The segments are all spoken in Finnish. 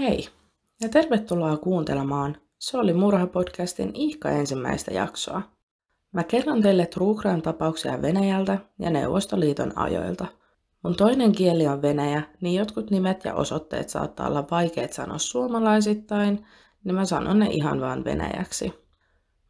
Hei ja tervetuloa kuuntelemaan Se oli murha-podcastin ihka ensimmäistä jaksoa. Mä kerron teille True tapauksia Venäjältä ja Neuvostoliiton ajoilta. Mun toinen kieli on venäjä, niin jotkut nimet ja osoitteet saattaa olla vaikeat sanoa suomalaisittain, niin mä sanon ne ihan vaan venäjäksi.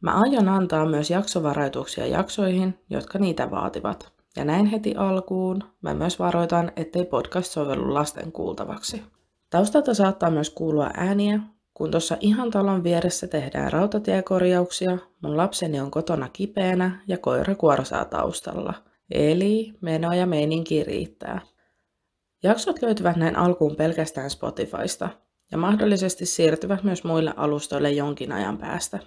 Mä aion antaa myös jaksovarajoituksia jaksoihin, jotka niitä vaativat. Ja näin heti alkuun mä myös varoitan, ettei podcast sovellu lasten kuultavaksi. Taustalta saattaa myös kuulua ääniä, kun tuossa ihan talon vieressä tehdään rautatiekorjauksia, mun lapseni on kotona kipeänä ja koira kuorsaa taustalla. Eli meno ja meininki riittää. Jaksot löytyvät näin alkuun pelkästään Spotifysta ja mahdollisesti siirtyvät myös muille alustoille jonkin ajan päästä.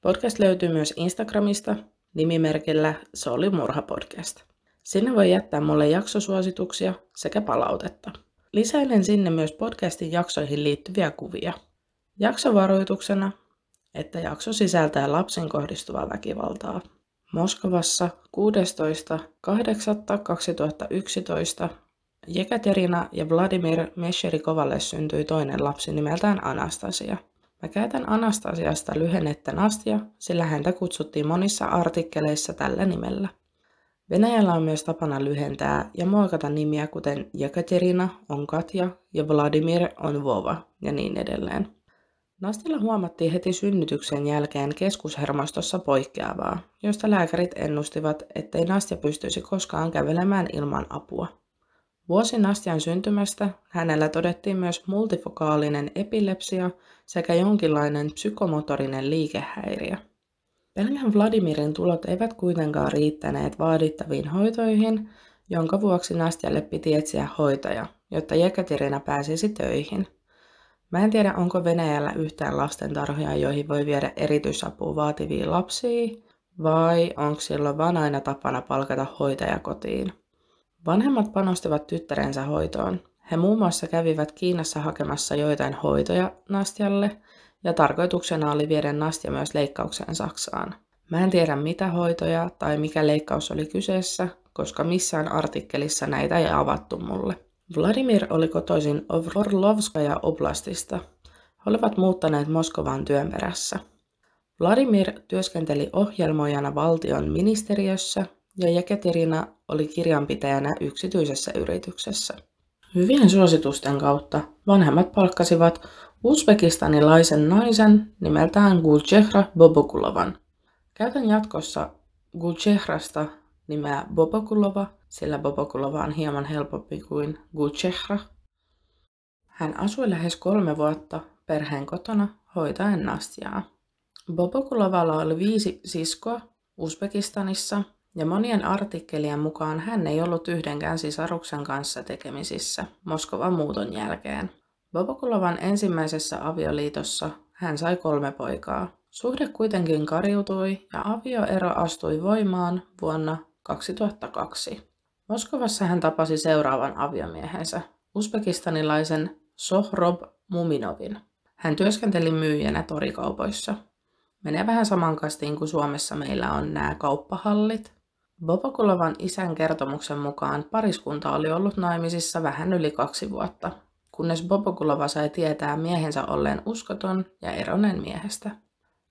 Podcast löytyy myös Instagramista nimimerkillä Se oli murha podcast. Sinne voi jättää mulle jaksosuosituksia sekä palautetta. Lisäilen sinne myös podcastin jaksoihin liittyviä kuvia. Jaksovaroituksena, että jakso sisältää lapsen kohdistuvaa väkivaltaa. Moskovassa 16.8.2011 Jekaterina ja Vladimir Mesherikovalle syntyi toinen lapsi nimeltään Anastasia. Mä käytän Anastasiasta lyhennettä Nastia, sillä häntä kutsuttiin monissa artikkeleissa tällä nimellä. Venäjällä on myös tapana lyhentää ja muokata nimiä kuten Jekaterina on Katja ja Vladimir on Vova ja niin edelleen. Nastilla huomattiin heti synnytyksen jälkeen keskushermostossa poikkeavaa, josta lääkärit ennustivat, ettei Nastia pystyisi koskaan kävelemään ilman apua. Vuosi Nastian syntymästä hänellä todettiin myös multifokaalinen epilepsia sekä jonkinlainen psykomotorinen liikehäiriö. Pelkän Vladimirin tulot eivät kuitenkaan riittäneet vaadittaviin hoitoihin, jonka vuoksi Nastjalle piti etsiä hoitaja, jotta Jekaterina pääsisi töihin. Mä en tiedä, onko Venäjällä yhtään lastentarhoja, joihin voi viedä erityisapua vaativiin lapsiin, vai onko silloin vaan aina tapana palkata hoitaja kotiin. Vanhemmat panostivat tyttärensä hoitoon. He muun muassa kävivät Kiinassa hakemassa joitain hoitoja Nastjalle – ja tarkoituksena oli viedä Nastia myös leikkaukseen Saksaan. Mä en tiedä mitä hoitoja tai mikä leikkaus oli kyseessä, koska missään artikkelissa näitä ei avattu mulle. Vladimir oli kotoisin Orlovskaja oblastista. He olivat muuttaneet Moskovaan työn perässä. Vladimir työskenteli ohjelmoijana valtion ministeriössä ja Jekaterina oli kirjanpitäjänä yksityisessä yrityksessä. Hyvien suositusten kautta vanhemmat palkkasivat uzbekistanilaisen naisen nimeltään Gulchehra Bobokulovan. Käytän jatkossa Gulchehrasta nimeä Bobokulova, sillä Bobokulova on hieman helpompi kuin Gulchehra. Hän asui lähes kolme vuotta perheen kotona hoitaen Nastiaa. Bobokulovalla oli viisi siskoa Uzbekistanissa ja monien artikkelien mukaan hän ei ollut yhdenkään sisaruksen kanssa tekemisissä Moskovan muuton jälkeen. Bobokulovan ensimmäisessä avioliitossa hän sai kolme poikaa. Suhde kuitenkin kariutui ja avioero astui voimaan vuonna 2002. Moskovassa hän tapasi seuraavan aviomiehensä, uzbekistanilaisen Sohrob Muminovin. Hän työskenteli myyjänä torikaupoissa. Menee vähän saman kastiin kuin Suomessa meillä on nämä kauppahallit. Bobokulovan isän kertomuksen mukaan pariskunta oli ollut naimisissa vähän yli kaksi vuotta, kunnes Bobokulova sai tietää miehensä olleen uskoton ja eronen miehestä.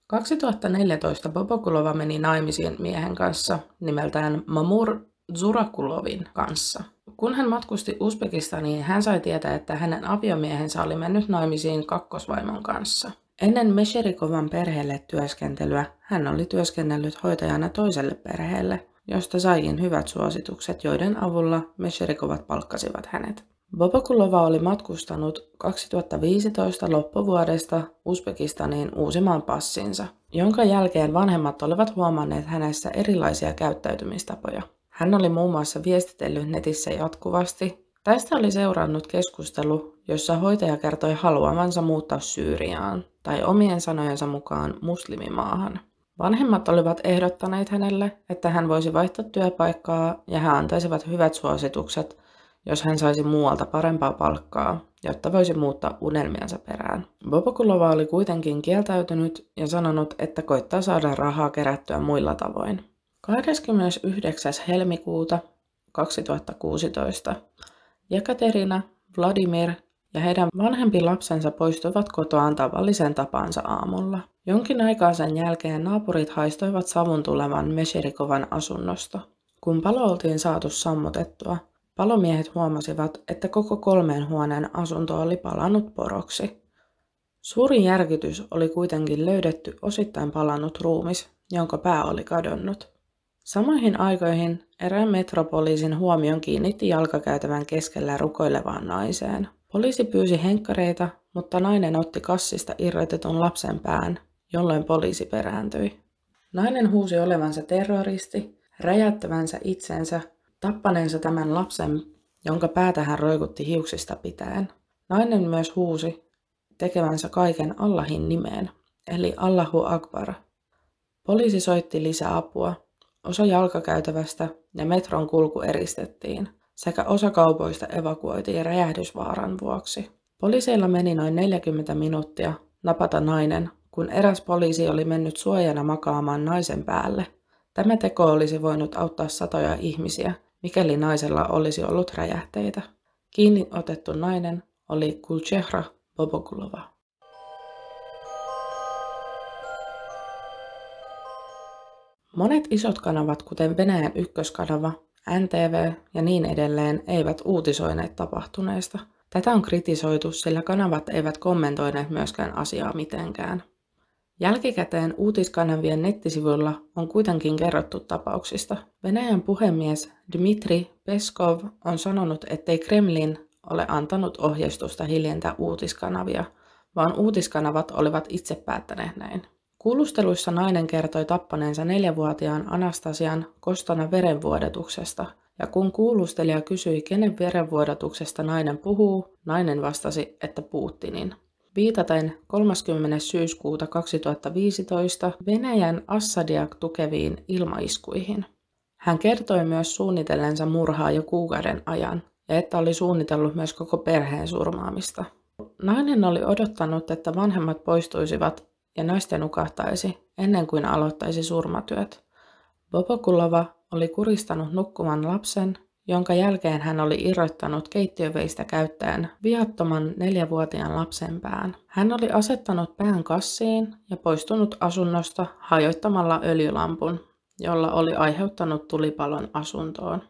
2014 Bobokulova meni naimisiin miehen kanssa nimeltään Mamur Zurakulovin kanssa. Kun hän matkusti Uzbekistaniin, hän sai tietää, että hänen aviomiehensä oli mennyt naimisiin kakkosvaimon kanssa. Ennen Mesherikovan perheelle työskentelyä hän oli työskennellyt hoitajana toiselle perheelle, josta saikin hyvät suositukset, joiden avulla Mesherikovat palkkasivat hänet. Bobokulova oli matkustanut 2015 loppuvuodesta Uzbekistaniin uusimaan passinsa, jonka jälkeen vanhemmat olivat huomanneet hänessä erilaisia käyttäytymistapoja. Hän oli muun muassa viestitellyt netissä jatkuvasti. Tästä oli seurannut keskustelu, jossa hoitaja kertoi haluavansa muuttaa Syyriaan tai omien sanojensa mukaan muslimimaahan. Vanhemmat olivat ehdottaneet hänelle, että hän voisi vaihtaa työpaikkaa ja he antaisivat hyvät suositukset – jos hän saisi muualta parempaa palkkaa, jotta voisi muuttaa unelmiansa perään. Bobokulova oli kuitenkin kieltäytynyt ja sanonut, että koittaa saada rahaa kerättyä muilla tavoin. 29. helmikuuta 2016 Jekaterina, Vladimir ja heidän vanhempi lapsensa poistuivat kotoaan tavallisen tapansa aamulla. Jonkin aikaa sen jälkeen naapurit haistoivat savun tulevan Mesherikovan asunnosta. Kun palo oltiin saatu sammutettua, palomiehet huomasivat, että koko kolmeen huoneen asunto oli palannut poroksi. Suurin järkytys oli kuitenkin löydetty osittain palannut ruumis, jonka pää oli kadonnut. Samoihin aikoihin erään metropoliisin huomion kiinnitti jalkakäytävän keskellä rukoilevaan naiseen. Poliisi pyysi henkkareita, mutta nainen otti kassista irrotetun lapsen pään, jolloin poliisi perääntyi. Nainen huusi olevansa terroristi, räjättävänsä itsensä, tappaneensa tämän lapsen, jonka päätä hän roikutti hiuksista pitäen. Nainen myös huusi tekevänsä kaiken Allahin nimeen, eli Allahu Akbar. Poliisi soitti lisää apua, osa jalkakäytävästä ja metron kulku eristettiin, sekä osa kaupoista evakuoitiin räjähdysvaaran vuoksi. Poliiseilla meni noin 40 minuuttia napata nainen, kun eräs poliisi oli mennyt suojana makaamaan naisen päälle. Tämä teko olisi voinut auttaa satoja ihmisiä, mikäli naisella olisi ollut räjähteitä. Kiinni otettu nainen oli Kulchehra Bobokulova. Monet isot kanavat, kuten Venäjän ykköskanava, NTV ja niin edelleen, eivät uutisoineet tapahtuneesta. Tätä on kritisoitu, sillä kanavat eivät kommentoineet myöskään asiaa mitenkään. Jälkikäteen uutiskanavien nettisivuilla on kuitenkin kerrottu tapauksista. Venäjän puhemies Dmitri Peskov on sanonut, ettei Kremlin ole antanut ohjeistusta hiljentää uutiskanavia, vaan uutiskanavat olivat itse päättäneet näin. Kuulusteluissa nainen kertoi tappaneensa neljävuotiaan Anastasian kostona verenvuodatuksesta, ja kun kuulustelija kysyi, kenen verenvuodatuksesta nainen puhuu, nainen vastasi, että Putinin. Viitaten 30. syyskuuta 2015 Venäjän Assadia tukeviin ilmaiskuihin. Hän kertoi myös suunnitellensa murhaa jo kuukauden ajan, ja että oli suunnitellut myös koko perheen surmaamista. Nainen oli odottanut, että vanhemmat poistuisivat ja naisten nukahtaisi ennen kuin aloittaisi surmatyöt. Bobokulova oli kuristanut nukkuvan lapsen, jonka jälkeen hän oli irrottanut keittiöveistä käyttäen viattoman neljävuotiaan lapsen pään. Hän oli asettanut pään kassiin ja poistunut asunnosta hajoittamalla öljylampun, jolla oli aiheuttanut tulipalon asuntoon.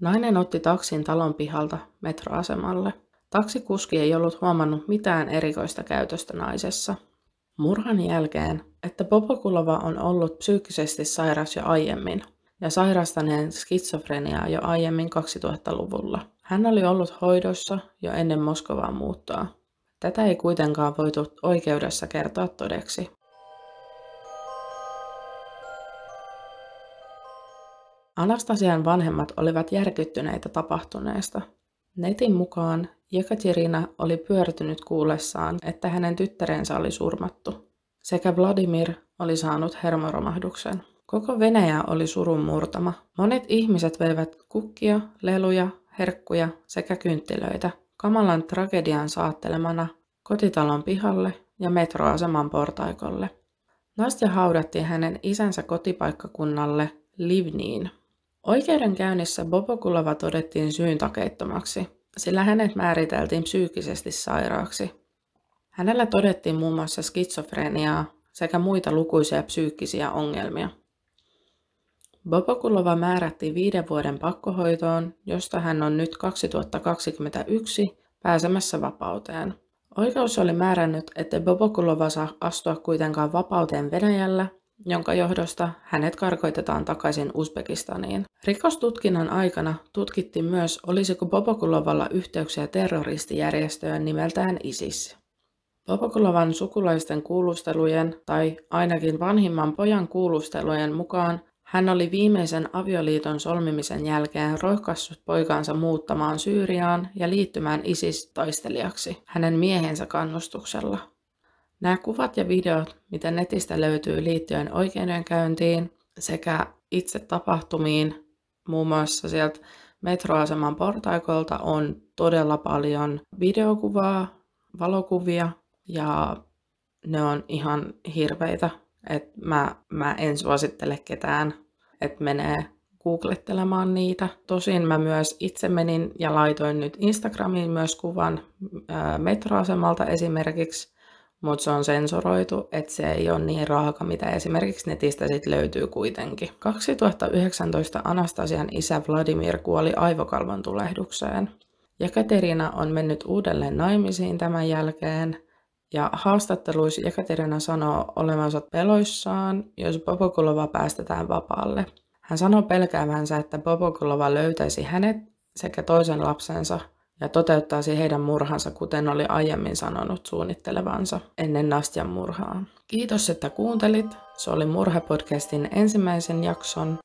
Nainen otti taksin talon pihalta metroasemalle. Taksikuski ei ollut huomannut mitään erikoista käytöstä naisessa. Murhan jälkeen, että Popokulova on ollut psyykkisesti sairas jo aiemmin ja sairastaneen skitsofreniaa jo aiemmin 2000-luvulla. Hän oli ollut hoidossa jo ennen Moskovaan muuttoa. Tätä ei kuitenkaan voitu oikeudessa kertoa todeksi. Anastasian vanhemmat olivat järkyttyneitä tapahtuneesta. Netin mukaan Jekaterina oli pyörtynyt kuullessaan, että hänen tyttärensä oli surmattu, sekä Vladimir oli saanut hermoromahduksen. Koko Venäjä oli surun murtama. Monet ihmiset veivät kukkia, leluja, herkkuja sekä kynttilöitä kamalan tragedian saattelemana kotitalon pihalle ja metroaseman portaikolle. Nastja haudattiin hänen isänsä kotipaikkakunnalle Livniin. Oikeudenkäynnissä Bobokulova todettiin syyntakeittomaksi, sillä hänet määriteltiin psyykkisesti sairaaksi. Hänellä todettiin muun muassa skitsofreniaa sekä muita lukuisia psyykkisiä ongelmia. Bobokulova määrättiin viiden vuoden pakkohoitoon, josta hän on nyt 2021 pääsemässä vapauteen. Oikeus oli määrännyt, että Bobokulova saa astua kuitenkaan vapauteen Venäjällä jonka johdosta hänet karkoitetaan takaisin Uzbekistaniin. Rikostutkinnan aikana tutkittiin myös, olisiko Bobokulovalla yhteyksiä terroristijärjestöön nimeltään ISIS. Bobokulovan sukulaisten kuulustelujen, tai ainakin vanhimman pojan kuulustelujen mukaan, hän oli viimeisen avioliiton solmimisen jälkeen rohkaissut poikansa muuttamaan Syyriaan ja liittymään ISIS-taistelijaksi hänen miehensä kannustuksella. Nämä kuvat ja videot, mitä netistä löytyy liittyen oikeudenkäyntiin sekä itse tapahtumiin, muun muassa sieltä metroaseman portaikolta on todella paljon videokuvaa, valokuvia ja ne on ihan hirveitä. Et mä, mä en suosittele ketään, että menee googlettelemaan niitä. Tosin mä myös itse menin ja laitoin nyt Instagramiin myös kuvan metroasemalta esimerkiksi, mutta se on sensoroitu, että se ei ole niin raaka, mitä esimerkiksi netistä sit löytyy kuitenkin. 2019 Anastasian isä Vladimir kuoli aivokalvon tulehdukseen. Ja Katerina on mennyt uudelleen naimisiin tämän jälkeen, ja haastatteluissa Jekaterina sanoo olevansa peloissaan, jos Bobokulova päästetään vapaalle. Hän sanoo pelkäävänsä, että Bobokulova löytäisi hänet sekä toisen lapsensa ja toteuttaisi heidän murhansa, kuten oli aiemmin sanonut suunnittelevansa ennen Nastjan murhaa. Kiitos, että kuuntelit. Se oli Murhapodcastin ensimmäisen jakson